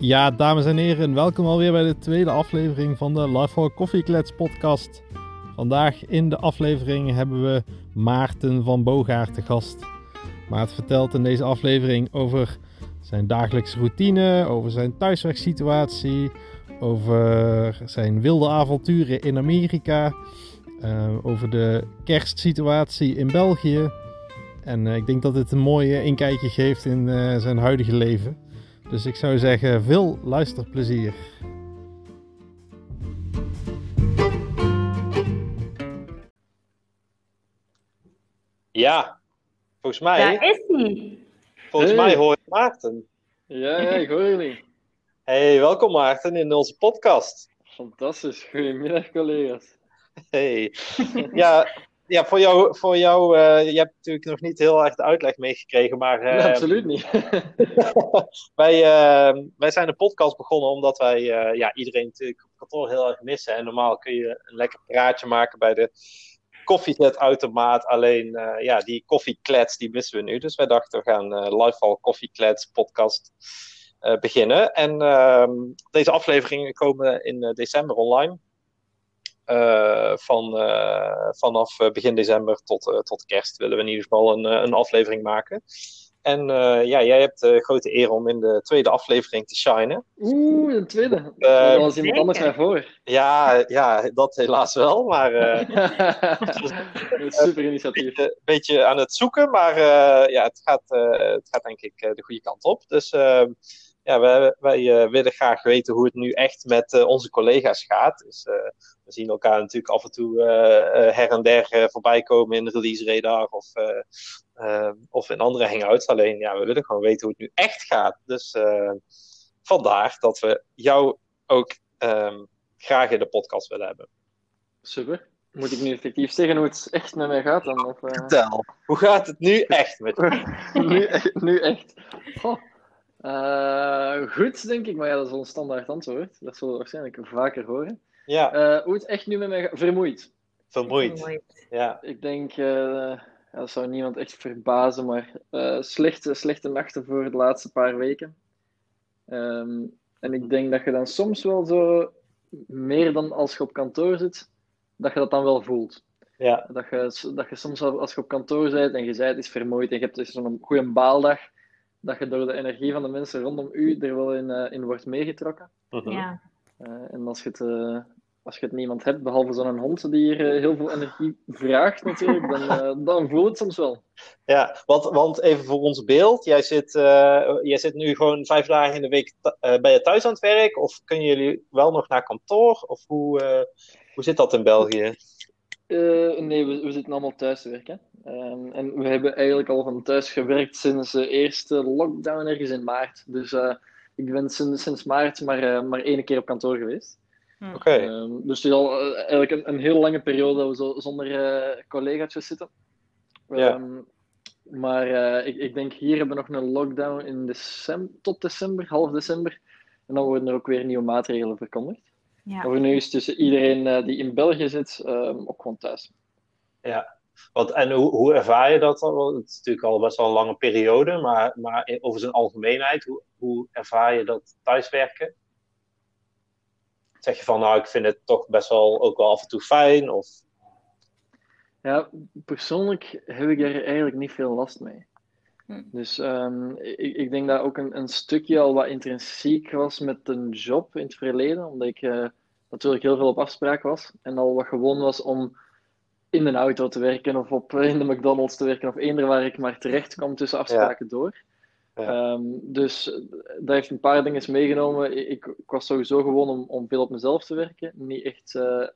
Ja, dames en heren, welkom alweer bij de tweede aflevering van de Lifehall Koffieklets podcast. Vandaag in de aflevering hebben we Maarten van Bogaert te gast. Maarten vertelt in deze aflevering over zijn dagelijkse routine, over zijn thuiswerksituatie, over zijn wilde avonturen in Amerika, uh, over de kerstsituatie in België. En uh, ik denk dat dit een mooie inkijkje geeft in uh, zijn huidige leven. Dus ik zou zeggen, veel luisterplezier. Ja, volgens mij. Daar is hij. Volgens Hey. mij hoor je Maarten. Ja, ja, ik hoor jullie. Hey, welkom Maarten in onze podcast. Fantastisch. Goedemiddag, collega's. Hey. Ja, ja voor jou, voor jou eh, je hebt natuurlijk nog niet heel erg de uitleg meegekregen, maar eh, Nee, absoluut niet. wij, eh, wij zijn de podcast begonnen omdat wij eh, ja, iedereen natuurlijk op kantoor heel erg missen. En normaal kun je een lekker praatje maken bij de koffiezetautomaat. Alleen eh, ja, die koffieklets die missen we nu. Dus wij dachten we gaan eh Lifehall Koffieklets podcast eh, beginnen. En ehm, deze afleveringen komen in eh, december online. Eh, van, eh, vanaf eh, begin december tot, tot kerst willen we in ieder geval een, een aflevering maken. En ja, jij hebt de grote eer om in de tweede aflevering te shinen. Oeh, een tweede. Dan was iemand anders mij voor. Ja, ja, dat helaas wel. Maar super initiatief. beetje, een beetje aan het zoeken. Maar ja, het gaat, het gaat denk ik de goede kant op. Dus eh, ja, wij, wij eh, willen graag weten hoe het nu echt met eh, onze collega's gaat. Dus, eh, we zien elkaar natuurlijk af en toe her en der eh, voorbij komen in de release radar of, of in andere hangouts. Alleen ja, we willen gewoon weten hoe het nu echt gaat. Dus eh, vandaar dat we jou ook ehm, graag in de podcast willen hebben. Super. Moet ik nu effectief zeggen hoe het echt met mij gaat dan? Of, Vertel, hoe gaat het nu echt met je? nu, echt- nu echt. Eh, goed, denk ik. Maar ja, dat is wel een standaard antwoord. Dat zullen we waarschijnlijk vaker horen. Ja, Eh, hoe het echt nu met mij gaat? Vermoeid. vermoeid. Ja, Ik denk, eh, ja, dat zou niemand echt verbazen, maar eh, slechte, slechte nachten voor de laatste paar weken. Ehm, en ik denk dat je dan soms wel zo, meer dan als je op kantoor zit, dat je dat dan wel voelt. ja, Dat je, dat je soms al- als je op kantoor bent en je bent is vermoeid en je hebt dus zo'n goede baaldag, dat je door de energie van de mensen rondom u er wel in, eh, in wordt meegetrokken. mhm. Ja. Eh, en als je, het, eh, als je het niemand hebt, behalve zo'n hond die hier heel veel energie vraagt natuurlijk, dan, eh, dan voel je het soms wel. ja want, want even voor ons beeld, jij zit, eh, jij zit nu gewoon vijf dagen in de week eh, ben je thuis aan het werk? Of kunnen jullie wel nog naar kantoor? Of hoe, eh, hoe zit dat in België? Eh, nee, we, we zitten allemaal thuis te werken. Ehm, en we hebben eigenlijk al van thuis gewerkt sinds de eerste lockdown ergens in maart. Dus eh, ik ben sinds, sinds maart maar, eh, maar één keer op kantoor geweest. Oké, Ehm, dus het is al eigenlijk een, een heel lange periode dat we zo zonder eh collega's zitten. Ja. Ehm, maar eh, ik, ik denk hier hebben we nog een lockdown in december, tot december, half december. En dan worden er ook weer nieuwe maatregelen verkondigd. Ja. Maar voor nu is tussen iedereen eh, die in België zit ehm, ook gewoon thuis. ja. Want, en hoe, hoe ervaar je dat dan? Want het is natuurlijk al best wel een lange periode, maar, maar in- over zijn algemeenheid, hoe, hoe ervaar je dat thuiswerken? Zeg je van, nou, ik vind het toch best wel ook wel af en toe fijn? Of, Ja, persoonlijk heb ik daar eigenlijk niet veel last mee. Hm. Dus ehm, ik, ik denk dat ook een, een stukje al wat intrinsiek was met een job in het verleden, omdat ik eh, natuurlijk heel veel op afspraak was en al wat gewoon was om in een auto te werken of op, in de McDonald's te werken of eender waar ik maar terecht kwam tussen afspraken door. Ja. Ehm, dus dat heeft een paar dingen meegenomen. Ik, ik, ik was sowieso gewoon om, om veel op mezelf te werken, niet echt eh,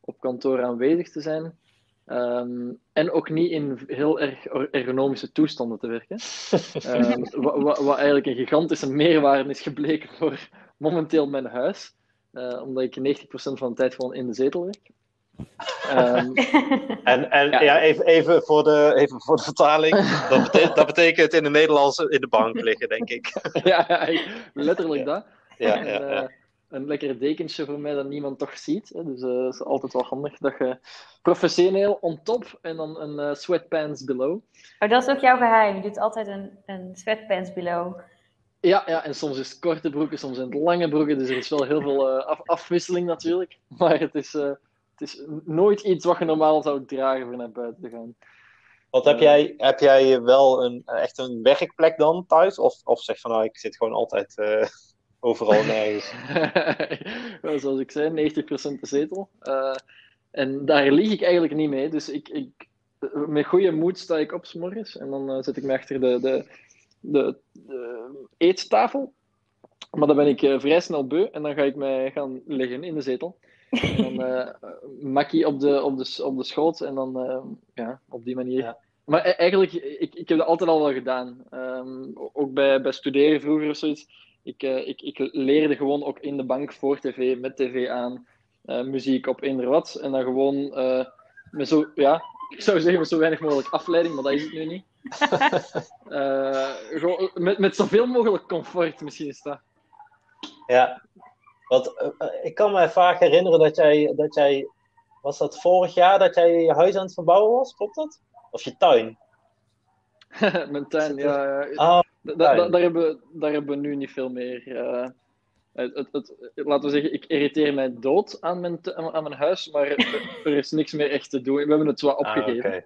op kantoor aanwezig te zijn. Ehm, en ook niet in heel erg ergonomische toestanden te werken. Ehm, wa- wa- wat eigenlijk een gigantische meerwaarde is gebleken voor momenteel mijn huis. Eh, omdat ik 90% van de tijd gewoon in de zetel werk. Ehm, En, en ja. Ja. even, even, voor de, even voor de vertaling. Dat, bete- dat betekent in het Nederlands in de bank liggen, denk ik. ja, ja, letterlijk Ja. dat. Ja, En, ja, ja. eh, een lekker dekentje voor mij dat niemand toch ziet. Hè. Dus dat is altijd wel handig dat je professioneel on top en dan een eh, sweatpants below. Oh, dat is ook jouw geheim. Je doet altijd een, een sweatpants below. Ja, ja, en soms is het korte broeken, soms zijn het lange broeken. Dus er is wel heel veel uh, af afwisseling natuurlijk. Maar het is, uh, het is nooit iets wat je normaal zou dragen voor naar buiten te gaan. Want heb jij, heb jij wel een, echt een werkplek dan thuis? Of, of zeg van nou, ik zit gewoon altijd uh, overal nergens? Zoals ik zei, 90% de zetel. en daar lieg ik eigenlijk niet mee. Dus ik, ik, met goede moed sta ik op s'morgens. En dan zet ik me achter de, de de, de eettafel. Maar dan ben ik uh, vrij snel beu en dan ga ik mij gaan liggen in de zetel. En dan uh, makkie op de, op, de, op de schoot en dan uh, ja, op die manier. Ja. Maar e-, eigenlijk, ik, ik heb dat altijd al wel gedaan. Um, ook bij, bij studeren vroeger of zoiets. Ik, ik, ik leerde gewoon ook in de bank voor tv, met tv aan, muziek op eender wat. En dan gewoon met zo, ja, ik zou zeggen met zo weinig mogelijk afleiding, maar dat is het nu niet. uh, met, met zoveel mogelijk comfort, misschien is dat. Ja, want uh, ik kan me vaak herinneren dat jij, dat jij, was dat vorig jaar dat jij je huis aan het verbouwen was, klopt dat? Of je tuin? Mijn tuin, ja. Oh, da, da, daar, hebben, daar hebben we nu niet veel meer. Uh, het, het, laten we zeggen, ik irriteer mij dood aan mijn, aan mijn huis, maar er is niks meer echt te doen. We hebben het wel ah, opgegeven.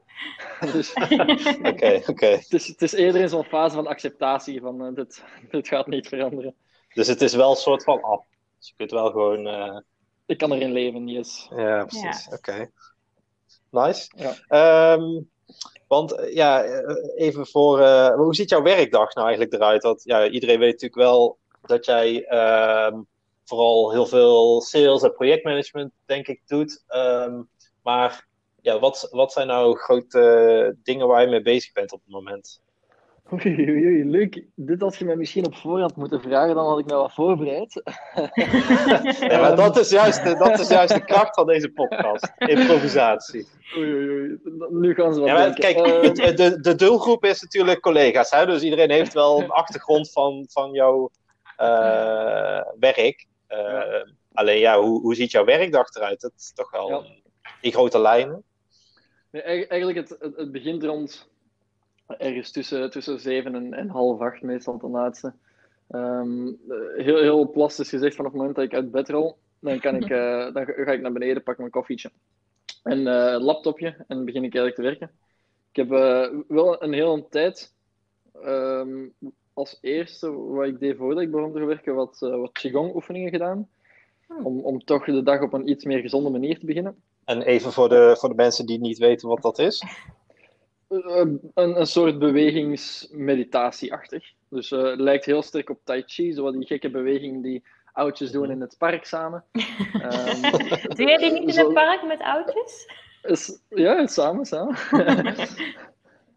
Ah, dus, Oké, oké. Het, is, het is eerder in zo'n fase van acceptatie van uh, dit, dit gaat niet veranderen. Dus het is wel een soort van af. Dus je kunt wel gewoon... Uh... Ik kan erin leven, yes. Ja, precies. Ja. Oké. Nice. Ja. Um, want eh, ja, even voor... Uh, hoe ziet jouw werkdag nou eigenlijk eruit? Want ja, iedereen weet natuurlijk wel dat jij um, vooral heel veel sales en projectmanagement, denk ik, doet. Um, maar ja, wat, wat zijn nou grote dingen waar je mee bezig bent op het moment? Oei, oei, oei, leuk. Dit had je mij misschien op voorhand moeten vragen, dan had ik mij wat voorbereid. ja, maar dat is, juist de, dat is juist de kracht van deze podcast. Improvisatie. Oei, oei, oei. Nu gaan ze wat ja, Kijk, uh... de, de doelgroep is natuurlijk collega's. Hè? Dus iedereen heeft wel een achtergrond van, van jouw uh, werk. Uh, alleen ja, hoe, hoe ziet jouw werkdag eruit? Dat is toch wel in grote lijnen. Nee, eigenlijk het, het, het, begint rond ergens tussen, tussen zeven en, en half acht, meestal ten laatste. Um, heel, heel plastisch gezegd, vanaf het moment dat ik uit bed rol, dan, kan ik, uh, dan ga ik naar beneden, pak mijn koffietje en uh, laptopje en begin ik eigenlijk te werken. Ik heb uh, wel een hele tijd um, als eerste wat ik deed voordat ik begon te werken, wat, uh, wat Qigong-oefeningen gedaan. Hmm. Om, om toch de dag op een iets meer gezonde manier te beginnen. En even voor de, voor de mensen die niet weten wat dat is. Uh, een, een soort bewegingsmeditatieachtig. Dus uh, het lijkt heel sterk op Tai Chi, zo die gekke bewegingen die oudjes doen in het park samen. um, Doe jij die niet in het park met oudjes? Is, ja, samen, samen.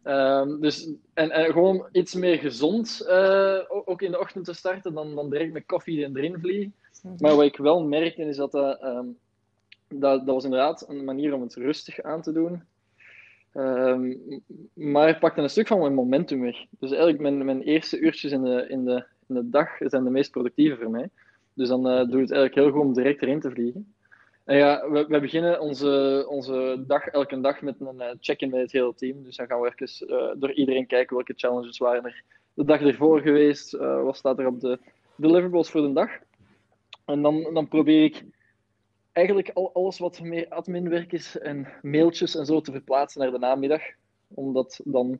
Um, dus, en, en, gewoon iets meer gezond uh, ook in de ochtend te starten dan, dan direct met koffie erin vliegen. Mhm. Maar wat ik wel merkte is dat, uh, um, dat dat was inderdaad een manier om het rustig aan te doen. Um, maar ik pakte een stuk van mijn momentum weg. Dus eigenlijk mijn, mijn eerste uurtjes in de, in, de, in de dag zijn de meest productieve voor mij. Dus dan uh, doe ik het eigenlijk heel goed om direct erin te vliegen. En ja, we, we, beginnen onze, onze dag elke dag met een uh, check-in met het hele team. Dus dan gaan we even uh, door iedereen kijken welke challenges waren er de dag ervoor geweest. Wat staat er op de deliverables voor de dag? En dan, dan probeer ik eigenlijk al, alles wat meer adminwerk is en mailtjes en zo te verplaatsen naar de namiddag. Omdat dan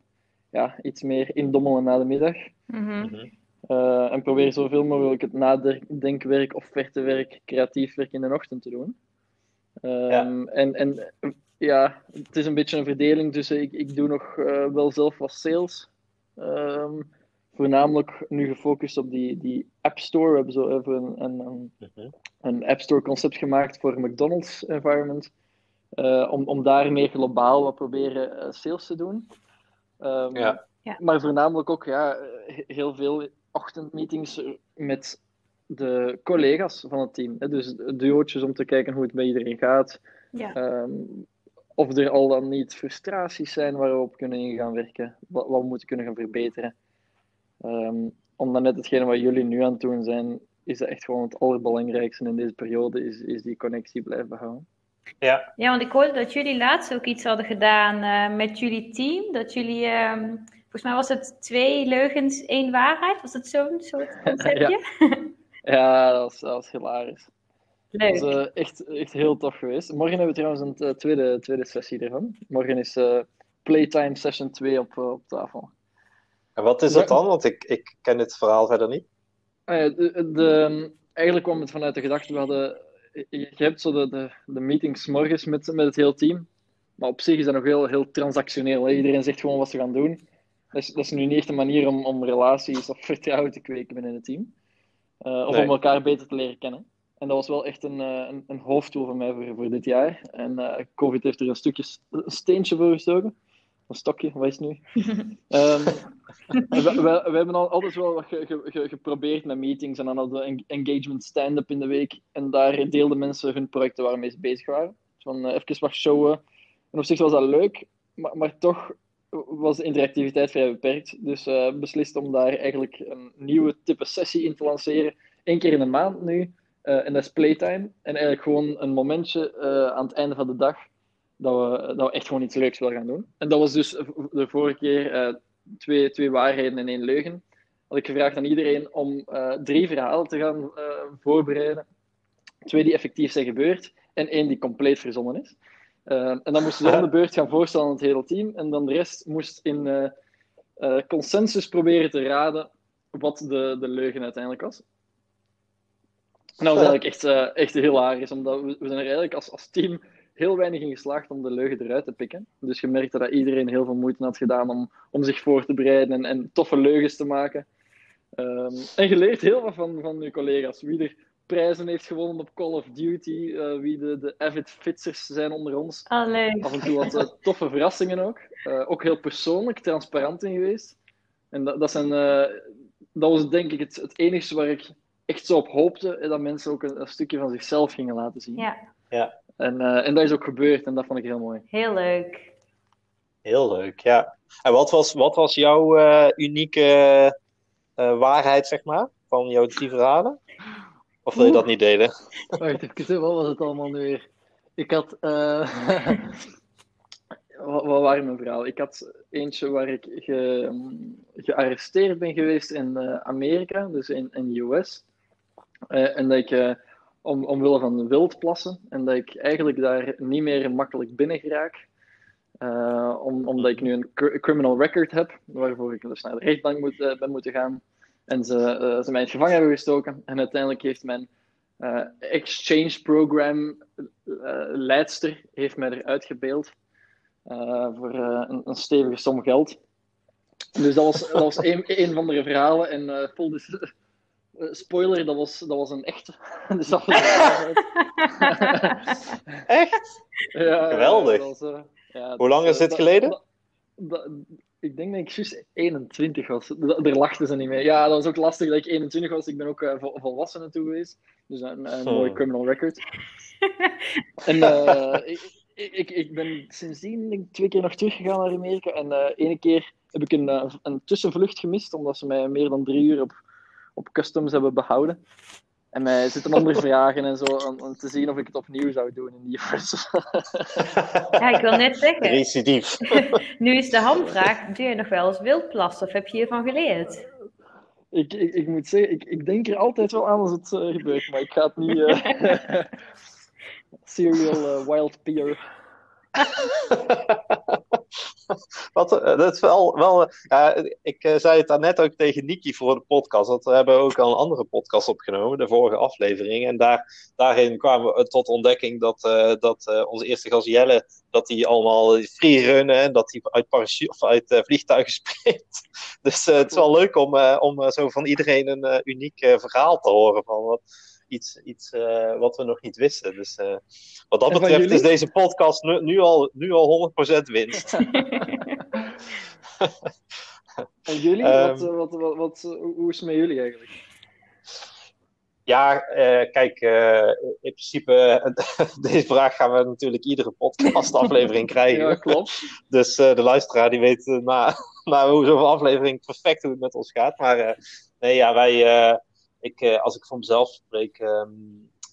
ja, iets meer indommelen na de middag. Mm -hmm. en probeer zoveel mogelijk het nadenkwerk, offertewerk, creatief werk in de ochtend te doen. Um, en, en ja, het is een beetje een verdeling tussen. Ik, ik doe nog uh, wel zelf wat sales. Um, voornamelijk nu gefocust op die, die App Store. We hebben zo even een, een, een, een App Store concept gemaakt voor McDonald's environment. Uh, om, om daar meer globaal wat proberen uh, sales te doen. Um, ja. Maar voornamelijk ook ja, heel veel ochtendmeetings met de collega's van het team. Hè? Dus duootjes om te kijken hoe het bij iedereen gaat. Ja. Um, of er al dan niet frustraties zijn waar we op kunnen gaan werken. Wat, wat we moeten kunnen gaan verbeteren. Um, omdat net hetgene wat jullie nu aan het doen zijn, is dat echt gewoon het allerbelangrijkste in deze periode, is, is die connectie blijven behouden. Ja. ja, want ik hoorde dat jullie laatst ook iets hadden gedaan uh, met jullie team. Dat jullie um, volgens mij was het twee leugens, één waarheid. Was het zo'n soort conceptje? Ja, dat was, dat was hilarisch. Leuk. Dat is eh, echt, echt heel tof geweest. Morgen hebben we trouwens een eh, tweede, tweede sessie ervan. Morgen is eh, Playtime Session 2 op, eh, op tafel. En wat is dat dan? Want ik, ik ken dit verhaal verder niet. Ah de, de- eigenlijk kwam het vanuit de gedachte, we hadden, je hebt zo de, de, de meetings morgens met, met het hele team, maar op zich is dat nog heel, heel transactioneel. Hè? Iedereen zegt gewoon wat ze gaan doen. Dat is, dat is nu niet echt een manier om, om relaties of vertrouwen te kweken binnen het team. Eh, of Nee. om elkaar beter te leren kennen. En dat was wel echt een, eh, een, een hoofddoel voor mij voor, voor dit jaar. En eh, COVID heeft er een stukje, een steentje voor gestoken. Een stokje, wat is het nu? Ehm, we, we, we hebben al altijd wel wat ge- ge- ge- geprobeerd met meetings en dan hadden we een engagement stand-up in de week. En daar deelden mensen hun projecten waarmee ze bezig waren. Van eh, even wat showen. En op zich was dat leuk, maar, maar toch was de interactiviteit vrij beperkt. Dus eh beslist om daar eigenlijk een nieuwe type sessie in te lanceren. Eén keer in de maand nu. Eh, en dat is playtime. En eigenlijk gewoon een momentje aan het einde van de dag dat we, dat we echt gewoon iets leuks willen gaan doen. En dat was dus de vorige keer eh, twee, twee waarheden en één leugen. Had ik gevraagd aan iedereen om eh, drie verhalen te gaan eh, voorbereiden. Twee die effectief zijn gebeurd en één die compleet verzonnen is. Eh, en dan moesten ze om de beurt gaan voorstellen aan het hele team. En dan de rest moest in consensus proberen te raden wat de, de leugen uiteindelijk was. En dat was eigenlijk echt, echt hilarisch, omdat we, we zijn er eigenlijk als, als team heel weinig in geslaagd om de leugen eruit te pikken. Dus je merkte dat iedereen heel veel moeite had gedaan om, om zich voor te bereiden en, en toffe leugens te maken. Ehm, en je leert heel wat van, van je collega's. Wie er prijzen heeft gewonnen op Call of Duty, eh, wie de, de avid fietsers zijn onder ons. Leuk. Af en toe wat eh, toffe verrassingen ook. Eh, ook heel persoonlijk, transparant in geweest. En dat, dat, zijn, eh, dat was denk ik het, het enige waar ik echt zo op hoopte. Dat mensen ook een, een stukje van zichzelf gingen laten zien. Ja, En, eh, en dat is ook gebeurd en dat vond ik heel mooi. heel leuk. Heel leuk, ja. En wat was, wat was jouw eh, unieke eh, waarheid, zeg maar, van jouw drie verhalen? Of wil je dat niet delen? Wacht even, wat was het allemaal nu weer? Ik had. eh, wat, wat waren mijn verhalen? Ik had eentje waar ik ge, gearresteerd ben geweest in eh, Amerika, dus in, in de US. Eh, en dat ik, eh, om, omwille van wildplassen, en dat ik eigenlijk daar niet meer makkelijk binnen geraak. Eh, om, omdat ik nu een cr- criminal record heb, waarvoor ik dus naar de rechtbank moet, eh, ben moeten gaan. En ze, eh, ze mij in het gevangen hebben gestoken. En uiteindelijk heeft mijn exchange program leidster heeft mij eruit gebeeld voor een, stevige som geld. Dus dat was, dat was een, van de verhalen. En eh full eh, spoiler, dat was, dat was een echte. dus dat was de waarheid. Echt? Ja, Geweldig. dat was, eh, ja, Hoe lang is dit geleden? dat- dat- ik denk dat ik juist 21 was. Da- Daar lachten ze niet mee. Ja, dat was ook lastig dat ik 21 was. Ik ben ook eh, vol- volwassen naartoe geweest. Dus een, een mooi criminal record. En eh, ik, ik, ben sindsdien denk ik, twee keer nog teruggegaan naar Amerika. En eh ene keer heb ik een, een tussenvlucht gemist, omdat ze mij meer dan drie uur op, op customs hebben behouden. En mij zitten ondervragen en zo, om, om te zien of ik het opnieuw zou doen in die US. Ja, ik wil net zeggen. Recidief. Nu is de hamvraag, doe je nog wel eens wildplassen of heb je hiervan geleerd? ik, ik, ik moet zeggen, ik, ik denk er altijd wel aan als het eh, gebeurt, maar ik ga het niet... eh, serial eh, wild peer. Wat, eh, dat is wel, wel ja, ik eh, zei het daarnet ook tegen Niki voor de podcast. We hebben ook al een andere podcast opgenomen, de vorige aflevering. En daar, daarin kwamen we tot ontdekking dat, eh, dat onze eerste gast Jelle, dat hij allemaal freerunnen en dat hij uit, of uit vliegtuigen springt. Dus het is wel leuk om, om zo van iedereen een uniek verhaal te horen van wat, iets, iets eh, wat we nog niet wisten. Dus eh, wat dat betreft is deze podcast nu, nu, al, nu al 100% winst. En jullie, Ehm. wat, eh, wat, wat, wat, hoe is het met jullie eigenlijk? Ja, eh, kijk, eh, in principe, deze vraag gaan we natuurlijk iedere podcastaflevering krijgen. Ja, klopt. Dus eh, de luisteraar die weet na, na hoe zoveel aflevering perfect hoe het met ons gaat. Maar eh, nee, ja, wij, eh, ik, eh, als ik voor mezelf spreek, ehm,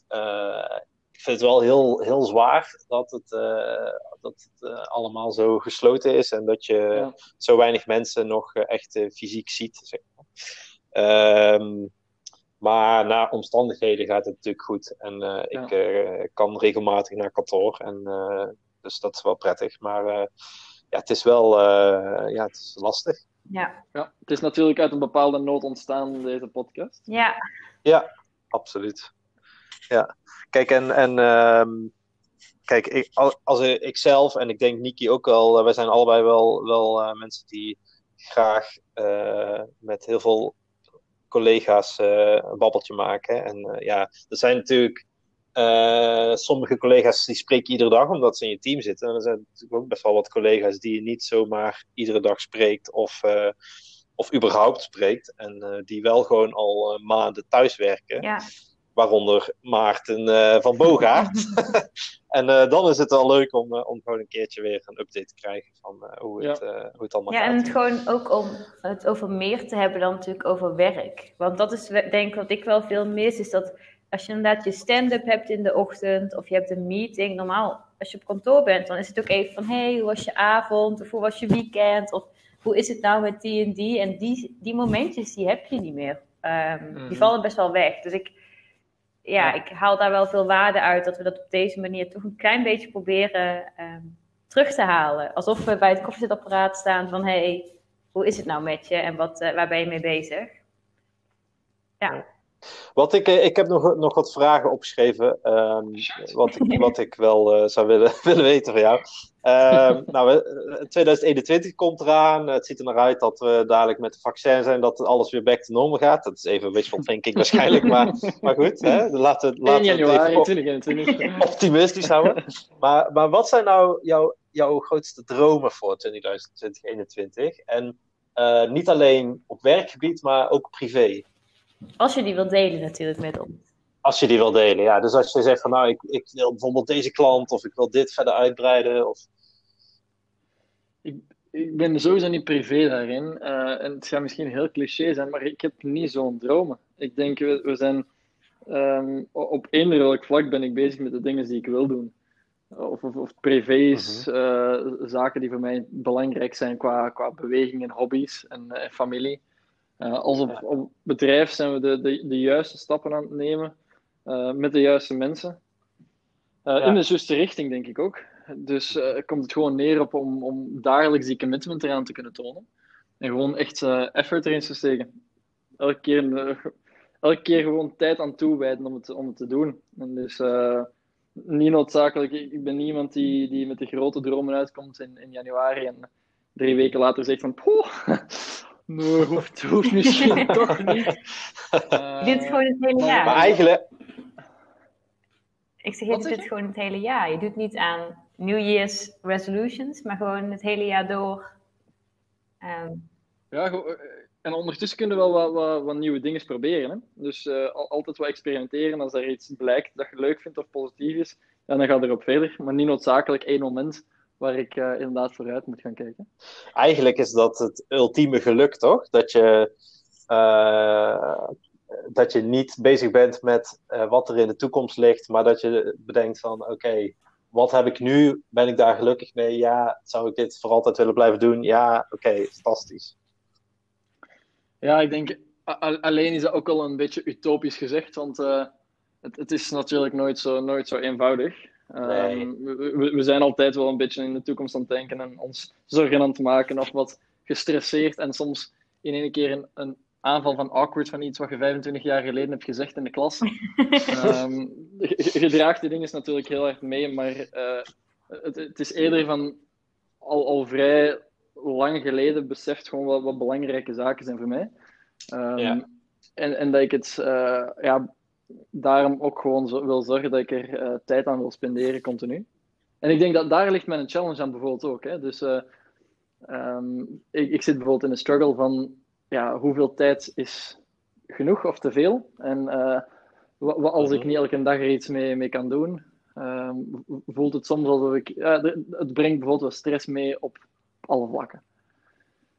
eh, ik vind het wel heel, heel zwaar dat het, eh, dat het allemaal zo gesloten is en dat je Ja. zo weinig mensen nog echt fysiek ziet. Zeg maar. Ehm, maar naar omstandigheden gaat het natuurlijk goed. En ik kan regelmatig naar kantoor. En, dus dat is wel prettig. Maar ja, het is wel ja, het is lastig. Ja, Ja, het is natuurlijk uit een bepaalde nood ontstaan, deze podcast. ja. Absoluut. Ja, kijk, en, en ehm, kijk, ik, al- als ik zelf en ik denk Niki ook wel, eh, wij zijn allebei wel, wel eh, mensen die graag eh, met heel veel collega's eh, een babbeltje maken. En eh, ja, er zijn natuurlijk eh, sommige collega's die spreken iedere dag omdat ze in je team zitten. En er zijn natuurlijk ook best wel wat collega's die je niet zomaar iedere dag spreekt of, eh, of überhaupt spreekt. En eh, die wel gewoon al maanden thuiswerken. ja. Waaronder Maarten eh, van Bogaert. en eh, dan is het wel leuk om, om gewoon een keertje weer een update te krijgen van eh, hoe, het, eh, hoe het allemaal Ja, gaat. en het gewoon ook om het over meer te hebben dan natuurlijk over werk. Want dat is denk ik wat ik wel veel mis, is dat als je inderdaad je stand-up hebt in de ochtend of je hebt een meeting, normaal als je op kantoor bent, dan is het ook even van hey, hoe was je avond of hoe was je weekend of hoe is het nou met die en die. En die, die momentjes die heb je niet meer. Ehm, Mhm. Die vallen best wel weg. Dus ik, ja, Ja. ik haal daar wel veel waarde uit dat we dat op deze manier toch een klein beetje proberen ehm, terug te halen. Alsof we bij het koffiezetapparaat staan van hey, hoe is het nou met je en wat, eh, waar ben je mee bezig? Ja, Wat ik, eh, ik heb nog, nog wat vragen opgeschreven, ehm, wat, ik, wat ik wel eh, zou willen, willen weten van jou. Ehm, nou, we- eh, 2021 komt eraan. Het ziet er naar uit dat we dadelijk met de vaccin zijn, dat alles weer back to normal gaat. Dat is even wishful thinking waarschijnlijk, maar, maar goed. Hè? Laten, we- 1 laten we het januari even op- 2021. optimistisch houden. Maar, maar wat zijn nou jouw, jouw grootste dromen voor 2020 En eh, niet alleen op werkgebied, maar ook privé. Als je die wilt delen natuurlijk met ons. Als je die wil delen, ja. Dus als je zegt van nou, ik, ik wil bijvoorbeeld deze klant of ik wil dit verder uitbreiden. Of... Ik ben sowieso niet privé daarin. eh, en het gaat misschien heel cliché zijn, maar ik heb niet zo'n dromen. Ik denk, we, we zijn ehm, o- op welk vlak ben ik bezig met de dingen die ik wil doen. Of, of, of privé's, eh, zaken die voor mij belangrijk zijn qua, qua beweging en hobby's en familie. Eh, als op, op bedrijf zijn we de, de, de juiste stappen aan het nemen eh, met de juiste mensen. Eh, Ja. In de juiste richting, denk ik ook. Dus komt het gewoon neer op om, om dagelijks die commitment eraan te kunnen tonen. En gewoon echt effort erin te steken. Elke keer, elke keer gewoon tijd aan toewijden om het, om het te doen. En dus niet noodzakelijk, ik, ben niet iemand die, die met de grote dromen uitkomt in, in januari en drie weken later zegt van nee, hoeft, hoeft misschien toch niet. Je doet het gewoon het hele maar- jaar. Maar eigenlijk, Ik zeg, je doet het gewoon het hele jaar. Je doet niet aan New Year's resolutions, maar gewoon het hele jaar door. Ehm, Ja, eh, en ondertussen kunnen we wel wat, wat, wat nieuwe dingen proberen. Hè? Dus eh, al- altijd wat experimenteren. Als er iets blijkt dat je leuk vindt of positief is, dan ga je erop verder. Maar niet noodzakelijk één moment waar ik eh, inderdaad vooruit moet gaan kijken. eigenlijk is dat het ultieme geluk, toch? Dat je, eh, dat je niet bezig bent met eh, wat er in de toekomst ligt, maar dat je bedenkt van, oké, wat heb ik nu? Ben ik daar gelukkig mee? Ja, zou ik dit voor altijd willen blijven doen? Ja, oké, fantastisch. Ja, ik denk, alleen is dat ook al een beetje utopisch gezegd, want eh, het, het is natuurlijk nooit zo, nooit zo eenvoudig. Ehm, Nee. we, we- we zijn altijd wel een beetje in de toekomst aan het denken en ons zorgen aan het maken of wat gestresseerd en soms in één keer een, een aanval van awkward van iets wat je 25 jaar geleden hebt gezegd in de klas. Ehm, je, draagt die dingen natuurlijk heel hard mee, maar eh, het, het is eerder van al, al vrij lang geleden beseft gewoon wat, wat belangrijke zaken zijn voor mij. Ehm, Ja. en, en dat ik het eh, ja, daarom ook gewoon zo, wil zorgen dat ik er eh, tijd aan wil spenderen continu. En ik denk dat daar ligt mijn challenge aan bijvoorbeeld ook. Hè? Dus eh, ehm, ik, ik zit bijvoorbeeld in een struggle van ja, hoeveel tijd is genoeg of te veel? En eh, als ik Mhm. niet elke dag er iets mee, mee kan doen? Ehm, voelt het soms alsof ik... Het brengt bijvoorbeeld wel stress mee op alle vlakken.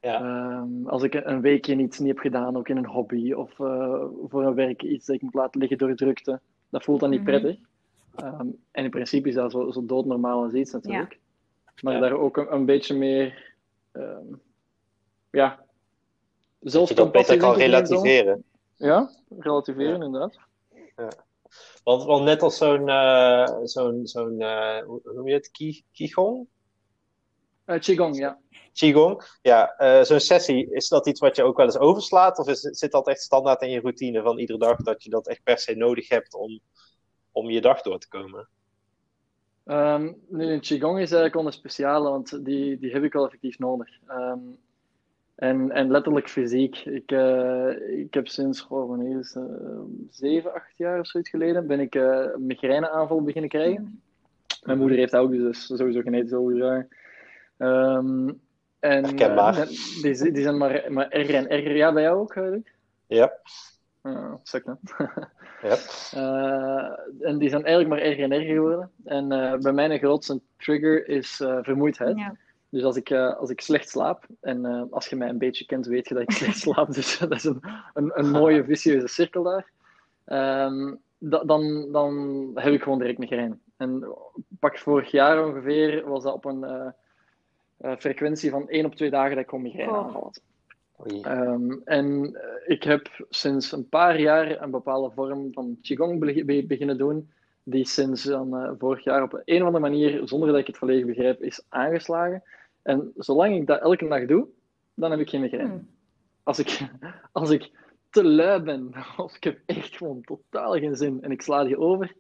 Ja. Ehm, als ik een weekje iets niet heb gedaan, ook in een hobby of eh, voor een werk iets dat ik moet laten liggen door drukte, dat voelt dan niet Mhm. prettig. Ehm, en in principe is dat zo, zo doodnormaal als iets natuurlijk. Maar Ja. daar ook een, een beetje meer, ehm, ja, Dat je dat beter kan relativeren. Ja, relativeren inderdaad. Want, want net als zo'n, eh, zo'n, zo'n eh, hoe noem je het, Qi- Qigong? Eh, Qigong, ja. Qigong. Ja, eh, zo'n sessie, is dat iets wat je ook wel eens overslaat? Of is, zit dat echt standaard in je routine van iedere dag dat je dat echt per se nodig hebt om, om je dag door te komen? Ehm, nu, een Qigong is eigenlijk wel een speciale, want die, die heb ik wel effectief nodig. Ehm, en, en letterlijk fysiek. Ik, eh, ik heb sinds, goh, wanneer is het, eh, zeven, acht jaar of zoiets geleden, ben ik een migraineaanval beginnen krijgen. Mijn moeder heeft dat ook, dus sowieso genetisch overgedragen. Ehm en Herkenbaar. eh, die, die zijn maar, maar erger en erger. Ja, bij jou ook, Luc? Ja, Uh, stuk, hè? ja. Eh, en die zijn eigenlijk maar erger en erger geworden. En eh, bij mij een grootste trigger is eh, vermoeidheid. Ja. Dus als ik, eh, als ik slecht slaap, en eh, als je mij een beetje kent, weet je dat ik slecht slaap. Dus dat is een, een, een mooie vicieuze cirkel daar. Ehm, da- dan, dan heb ik gewoon direct migraine. En pak vorig jaar ongeveer was dat op een eh, frequentie van één op twee dagen dat ik gewoon migraine Oh. had. Ehm, en eh, ik heb sinds een paar jaar een bepaalde vorm van Qigong be- be- beginnen doen, die sinds dan, eh, vorig jaar op een of andere manier, zonder dat ik het volledig begrijp, is aangeslagen. En zolang ik dat elke dag doe, dan heb ik geen migraine. Hmm. Als, ik, als ik te lui ben, of ik heb echt gewoon totaal geen zin en ik sla die over,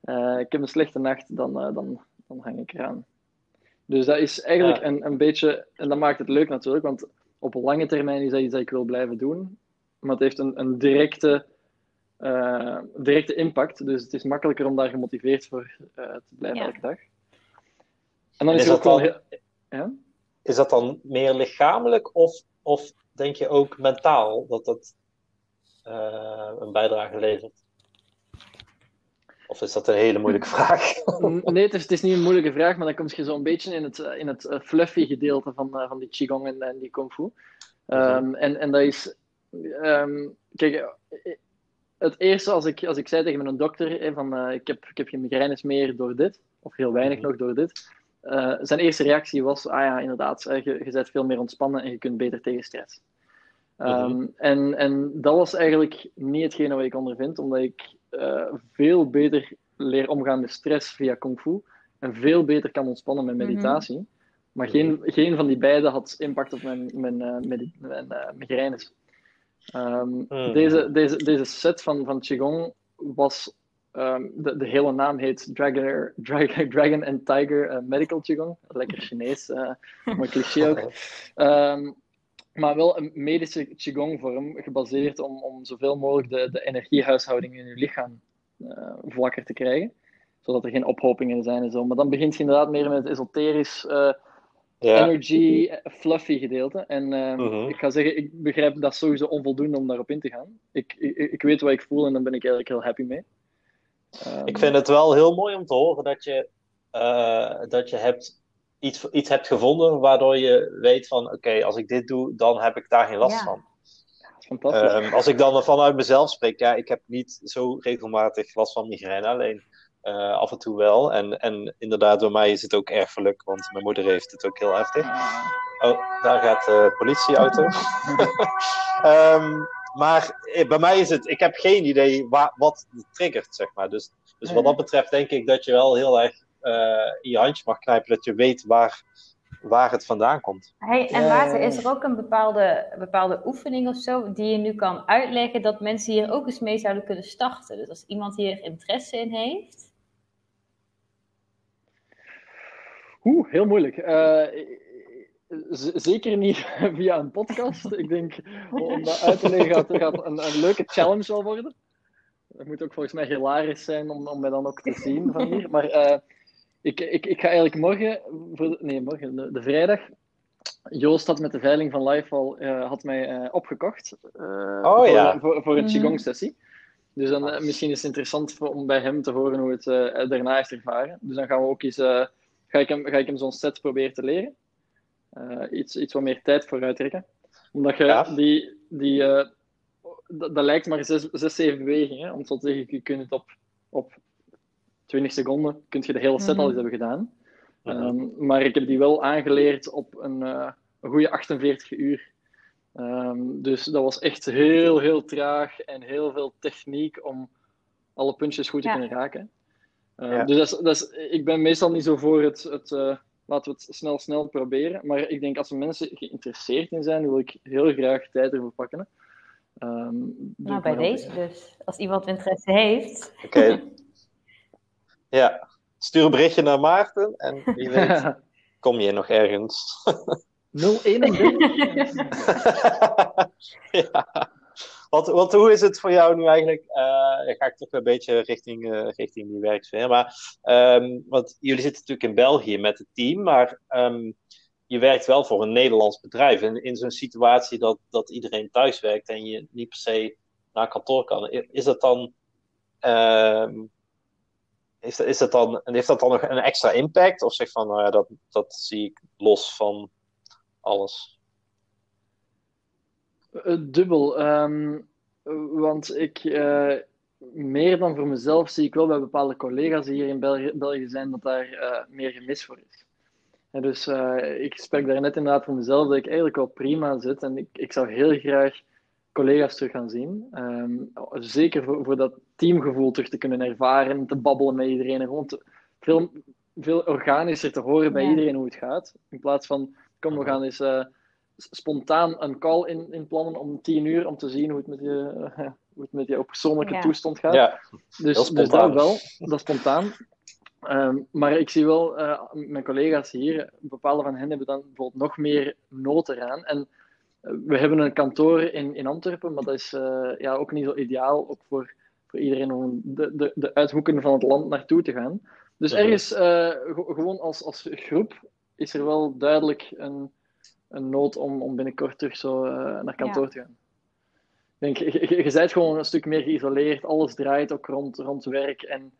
eh, ik heb een slechte nacht, dan, eh, dan, dan hang ik eraan. Dus dat is eigenlijk Ja. een, een beetje, en dat maakt het leuk natuurlijk, want op lange termijn is dat iets dat ik wil blijven doen. Maar het heeft een, een directe, eh, directe impact. Dus het is makkelijker om daar gemotiveerd voor eh, te blijven Ja. elke dag. En dan En is is het ook dat wel heel... Ja? Is dat dan meer lichamelijk of, of denk je ook mentaal dat dat eh, een bijdrage levert? Of is dat een hele moeilijke vraag? Nee, het is, het is niet een moeilijke vraag, maar dan kom je zo'n beetje in het, eh, in het eh, fluffy gedeelte van, eh, van die Qigong en, en die Kung Fu. Ehm, en, en dat is. ehm, kijk, het eerste als ik, als ik zei tegen mijn dokter: van, ik, heb, ik heb geen migraines meer door dit, of heel weinig Mhm. nog door dit. zijn eerste reactie was: ah ja, inderdaad, je, je bent veel meer ontspannen en je kunt beter tegen stress. Ehm, Mhm. en, en dat was eigenlijk niet hetgene wat ik ondervind, omdat ik eh, veel beter leer omgaan met stress via kung fu en veel beter kan ontspannen met Mhm. meditatie. Maar geen, geen van die beide had impact op mijn, mijn, eh, mijn eh, migraines. Ehm, Hmm. deze, deze, deze set van, van Qigong was. ehm, de, de hele naam heet Dragon, Dragon, Dragon and Tiger Medical Qigong. Lekker Chinees, eh mooi cliché ook. Ehm, maar wel een medische Qigong-vorm, gebaseerd om, om zoveel mogelijk de, de energiehuishouding in je lichaam eh, vlakker te krijgen. Zodat er geen ophopingen zijn en zo. Maar dan begint je inderdaad meer met het esoterisch, Ja, energy, eh, fluffy gedeelte. En eh, Mhm. ik ga zeggen, ik begrijp dat sowieso onvoldoende om daarop in te gaan. Ik, ik, ik weet wat ik voel en dan ben ik eigenlijk heel happy mee. Ehm, ik vind het wel heel mooi om te horen dat je, dat je hebt, iets, iets hebt gevonden waardoor je weet van oké, als ik dit doe, dan heb ik daar geen last Ja. van. Ehm, als ik dan vanuit mezelf spreek, ja, ik heb niet zo regelmatig last van migraine, alleen eh, af en toe wel. En, en inderdaad, bij mij is het ook erfelijk, want mijn moeder heeft het ook heel heftig. Oh, daar gaat de politieauto. Ehm, maar eh, bij mij is het, ik heb geen idee wa- wat het triggert, zeg maar. Dus, dus wat dat betreft denk ik dat je wel heel erg in je handje mag knijpen, dat je weet waar, waar het vandaan komt. Hey, en ja. is er ook een bepaalde, bepaalde oefening of zo die je nu kan uitleggen dat mensen hier ook eens mee zouden kunnen starten? Dus als iemand hier interesse in heeft. Oeh, heel moeilijk. Eh, zeker niet via een podcast. Ik denk, om dat uit te leggen gaat, gaat een, een leuke challenge zal worden. Het moet ook volgens mij hilarisch zijn om, om mij dan ook te zien van hier. Maar eh, ik, ik, ik ga eigenlijk morgen, voor, nee, morgen, de, de vrijdag. Joost had met de veiling van Lifeval eh had mij eh, opgekocht. eh, Oh, voor, ja. voor, voor een Mhm. Qigong-sessie. Dus dan, misschien is het interessant voor- om bij hem te horen hoe het eh, daarna heeft ervaren. Dus dan gaan we ook eens, eh, ga ik hem, ga ik hem zo'n set proberen te leren. Eh, iets, iets wat meer tijd voor uittrekken. Omdat je Ja. die, die eh, dat, dat lijkt maar zes, zes, zeven bewegingen. Hè? Om zo te zeggen, je kunt het op, op 20 seconden kun je de hele set al Mhm. eens hebben gedaan. Mhm. Ehm, maar ik heb die wel aangeleerd op een, eh, een goede 48 uur. Ehm, dus dat was echt heel, heel traag en heel veel techniek om alle puntjes goed te Ja. kunnen raken. Ehm, Ja. Dus dat is, dat is, ik ben meestal niet zo voor het, het eh, laten we het snel, snel proberen. Maar ik denk als er mensen geïnteresseerd in zijn, wil ik heel graag tijd ervoor pakken. Ehm, doe Nou, bij deze dus. Als iemand interesse heeft. Oké. Ja. Stuur een berichtje naar Maarten en wie weet kom je nog ergens. 031. ja. Want, want hoe is het voor jou nu eigenlijk? dan ga ik toch een beetje richting, eh, richting die werksfeer. Maar, ehm, want jullie zitten natuurlijk in België met het team, maar ehm, je werkt wel voor een Nederlands bedrijf. En in zo'n situatie dat, dat iedereen thuis werkt en je niet per se naar kantoor kan, is dat dan. ehm, dat- is dat dan, heeft dat dan nog een extra impact? Of zeg van, nou ja, dat, dat zie ik los van alles? Eh, Dubbel. ehm, want ik, eh, meer dan voor mezelf, zie ik wel bij bepaalde collega's die hier in België, zijn, dat daar eh, meer gemis voor is. En dus ik spreek daar net inderdaad voor mezelf dat ik eigenlijk wel prima zit en ik, ik zou heel graag collega's terug gaan zien. Ehm, zeker voor, voor dat teamgevoel terug te kunnen ervaren, te babbelen met iedereen en gewoon te- veel, veel organischer te horen bij Ja. iedereen hoe het gaat. In plaats van, kom, we gaan eens eh, spontaan een call in, in plannen om tien uur om te zien hoe het met je, hoe het met jouw persoonlijke Ja. toestand gaat. Ja, Dus, dus dat wel, dat is spontaan. Ehm, maar ik zie wel, eh, mijn collega's hier, bepaalde van hen hebben dan bijvoorbeeld nog meer nood eraan. En eh, we hebben een kantoor in, in Antwerpen, maar dat is eh, ja, ook niet zo ideaal, ook voor, voor iedereen om de, de, de uithoeken van het land naartoe te gaan. Dus ergens, eh, ge- gewoon als, als groep, is er wel duidelijk een, een nood om, om binnenkort terug zo eh, naar kantoor Ja. te gaan. Ik denk, je, je, je bent gewoon een stuk meer geïsoleerd, alles draait ook rond, rond werk. En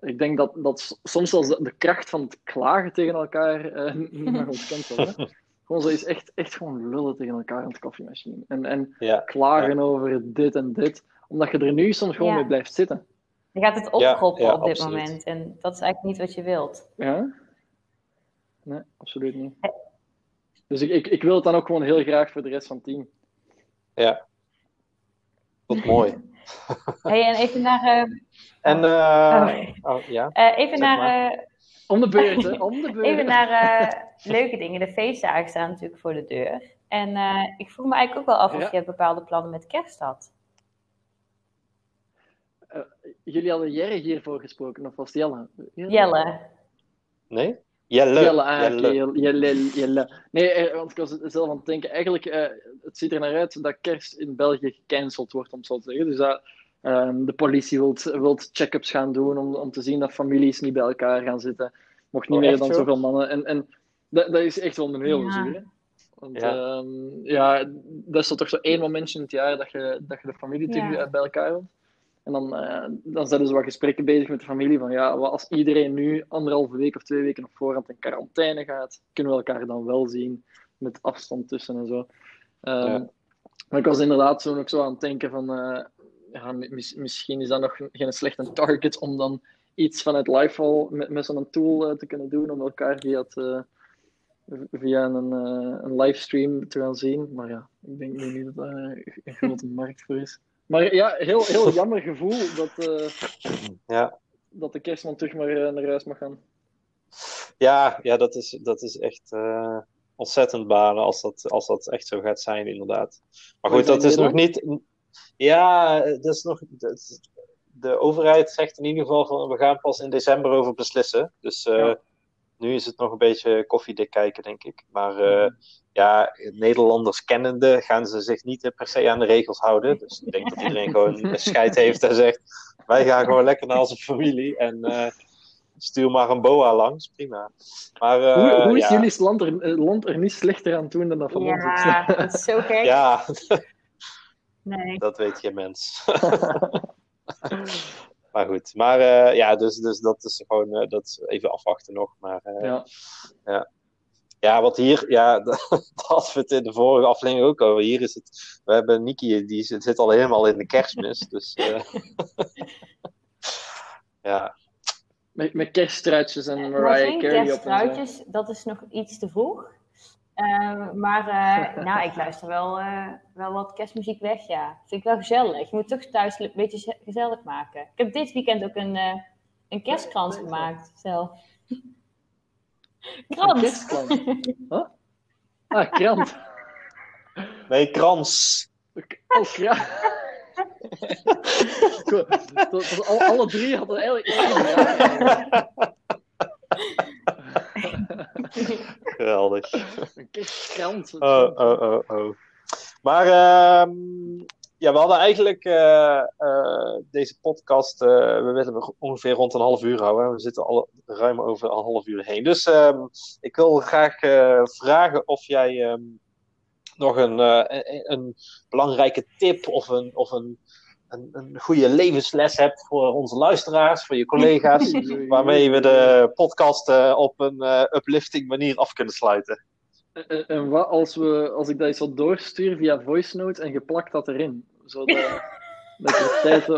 ik denk dat, dat soms zelfs de, de kracht van het klagen tegen elkaar eh, niet meer ontkend wordt. hè. Gewoon zo is echt, echt gewoon lullen tegen elkaar aan het koffiemachine. En, en ja. klagen over dit en dit, omdat je er nu soms gewoon Ja. mee blijft zitten. Je gaat het opkroppen ja, op dit absoluut. moment. En dat is eigenlijk niet wat je wilt. Ja? Nee, absoluut niet. Dus ik, ik, ik wil het dan ook gewoon heel graag voor de rest van het team. ja. Wat mooi. Hey, en even naar, eh, En, eh, oh, ja. eh, even Zeg naar, eh, Om de beurt, hè? Om de beurt. even naar eh, leuke dingen. De feestdagen staan natuurlijk voor de deur. En eh, ik vroeg me eigenlijk ook wel af of Ja. je bepaalde plannen met kerst had. Jullie hadden Jerry hiervoor gesproken, of was Jelle? Jelle. Nee? Jelle. Jelle, ah, Jelle. oké, Jelle, Jelle, Jelle. Nee, eh, want ik was zelf aan het denken, eigenlijk, eh, het ziet er naar uit dat kerst in België gecanceld wordt, om het zo te zeggen. Dus dat ehm, de politie wilt, wilt check-ups gaan doen om, om te zien dat families niet bij elkaar gaan zitten. Mocht niet Oh, meer dan zo? zoveel mannen. En, en dat, dat is echt wel een heel Ja. Want Ja. ja. ja, dat is toch zo één momentje in het jaar dat je, dat je de familie Ja. eh, bij elkaar wilt. En dan, eh, dan zijn er zo wat gesprekken bezig met de familie van ja, wat als iedereen nu anderhalve week of twee weken op voorhand in quarantaine gaat, kunnen we elkaar dan wel zien met afstand tussen en zo. Ehm, Ja. Maar ik was inderdaad zo ook zo aan het denken van eh, ja, mis- misschien is dat nog geen slechte target om dan iets vanuit Livefall met, met zo'n tool eh, te kunnen doen om elkaar via, het, via een, een livestream te gaan zien. Maar ja, ik denk niet dat daar een grote markt voor is. Maar ja, heel, heel jammer gevoel dat, eh, Ja. dat de kerstman terug maar eh, naar huis mag gaan. Ja, ja dat, is, dat is echt eh, ontzettend balen als dat, als dat echt zo gaat zijn, inderdaad. Maar goed, dat is nog niet. Ja, dat is nog. dat de overheid zegt in ieder geval van we gaan pas in december over beslissen. Dus Ja. nu is het nog een beetje koffiedik kijken, denk ik. Maar ja, Nederlanders kennende gaan ze zich niet per se aan de regels houden. Dus ik denk dat iedereen gewoon een scheid heeft en zegt: wij gaan gewoon lekker naar onze familie en eh, stuur maar een boa langs. Prima. Maar eh, hoe, hoe is ja, jullie land er, eh, land er niet slechter aan doen dan dat van ons is? Ja, dat is zo gek. ja, Nee. dat weet geen mens. maar goed, maar eh, ja, dus, dus dat is gewoon eh, dat is even afwachten nog. Maar eh, ja. Ja, wat hier, ja, dat hadden we het in de vorige aflevering ook over. Hier is het, we hebben Niki, die zit, zit al helemaal in de kerstmis. Dus eh, ja, Met, met kerststruitjes en nog Mariah geen Carey op kerststruitjes, dat is nog iets te vroeg. Eh, maar eh, nou, ik luister wel, eh, wel wat kerstmuziek weg, ja. Vind ik wel gezellig. Je moet toch thuis een beetje ze- gezellig maken. Ik heb dit weekend ook een, eh, een kerstkrans gemaakt, zelf. Een Krans! kerstkrans. Huh? Ah, krant. Nee, krans. Oh, krant. Dat- al- alle drie hadden eigenlijk. Geweldig. Een kerstkrant. Oh, oh, oh, oh. Maar ehm, ja, we hadden eigenlijk eh, eh, deze podcast, eh, we willen hem ongeveer rond een half uur houden. We zitten al ruim over een half uur heen. Dus ehm, ik wil graag vragen of jij ehm, nog een, een, belangrijke tip of een, of een, een, een goede levensles hebt voor onze luisteraars, voor je collega's, waarmee we de podcast op een uplifting manier af kunnen sluiten. En, en wat als, we, als ik dat eens wat doorstuur via voice note en geplakt dat erin? Zodat dat je tijd...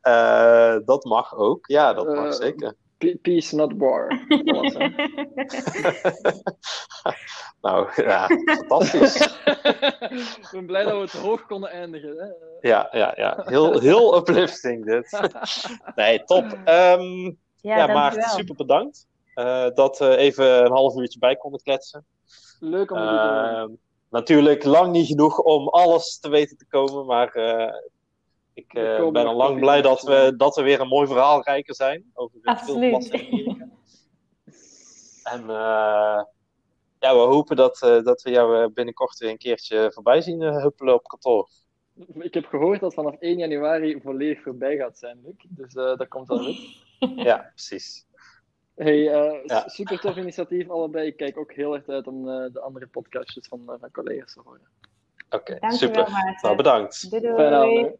Eh, dat mag ook, ja, dat mag Eh, zeker. Pe- Peace not war. Nou ja, fantastisch. ik ben blij dat we het hoog konden eindigen. Hè. Ja, ja, ja. Heel, heel uplifting dit. Nee, top. Ehm, Ja, ja. Maarten, super bedankt. eh, dat we even een half uurtje bij konden kletsen. Leuk om te doen. Ehm, natuurlijk lang niet genoeg om alles te weten te komen, maar eh, ik eh, ben al lang blij dat we, dat we weer een mooi verhaal rijker zijn. Over in Amerika. En eh, ja, we hopen dat, eh, dat we jou binnenkort weer een keertje voorbij zien huppelen op kantoor. Ik heb gehoord dat vanaf 1 januari volledig voorbij gaat zijn, Luc. Dus eh, dat komt wel goed. Ja, precies. Hey, eh, Ja. super tof initiatief allebei. Ik kijk ook heel erg uit om eh, de andere podcastjes van, eh, van collega's te horen. Oké, super. Nou, bedankt. Doei doei. Fijne avond. hè.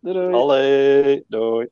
Doei doei. Allee, doei.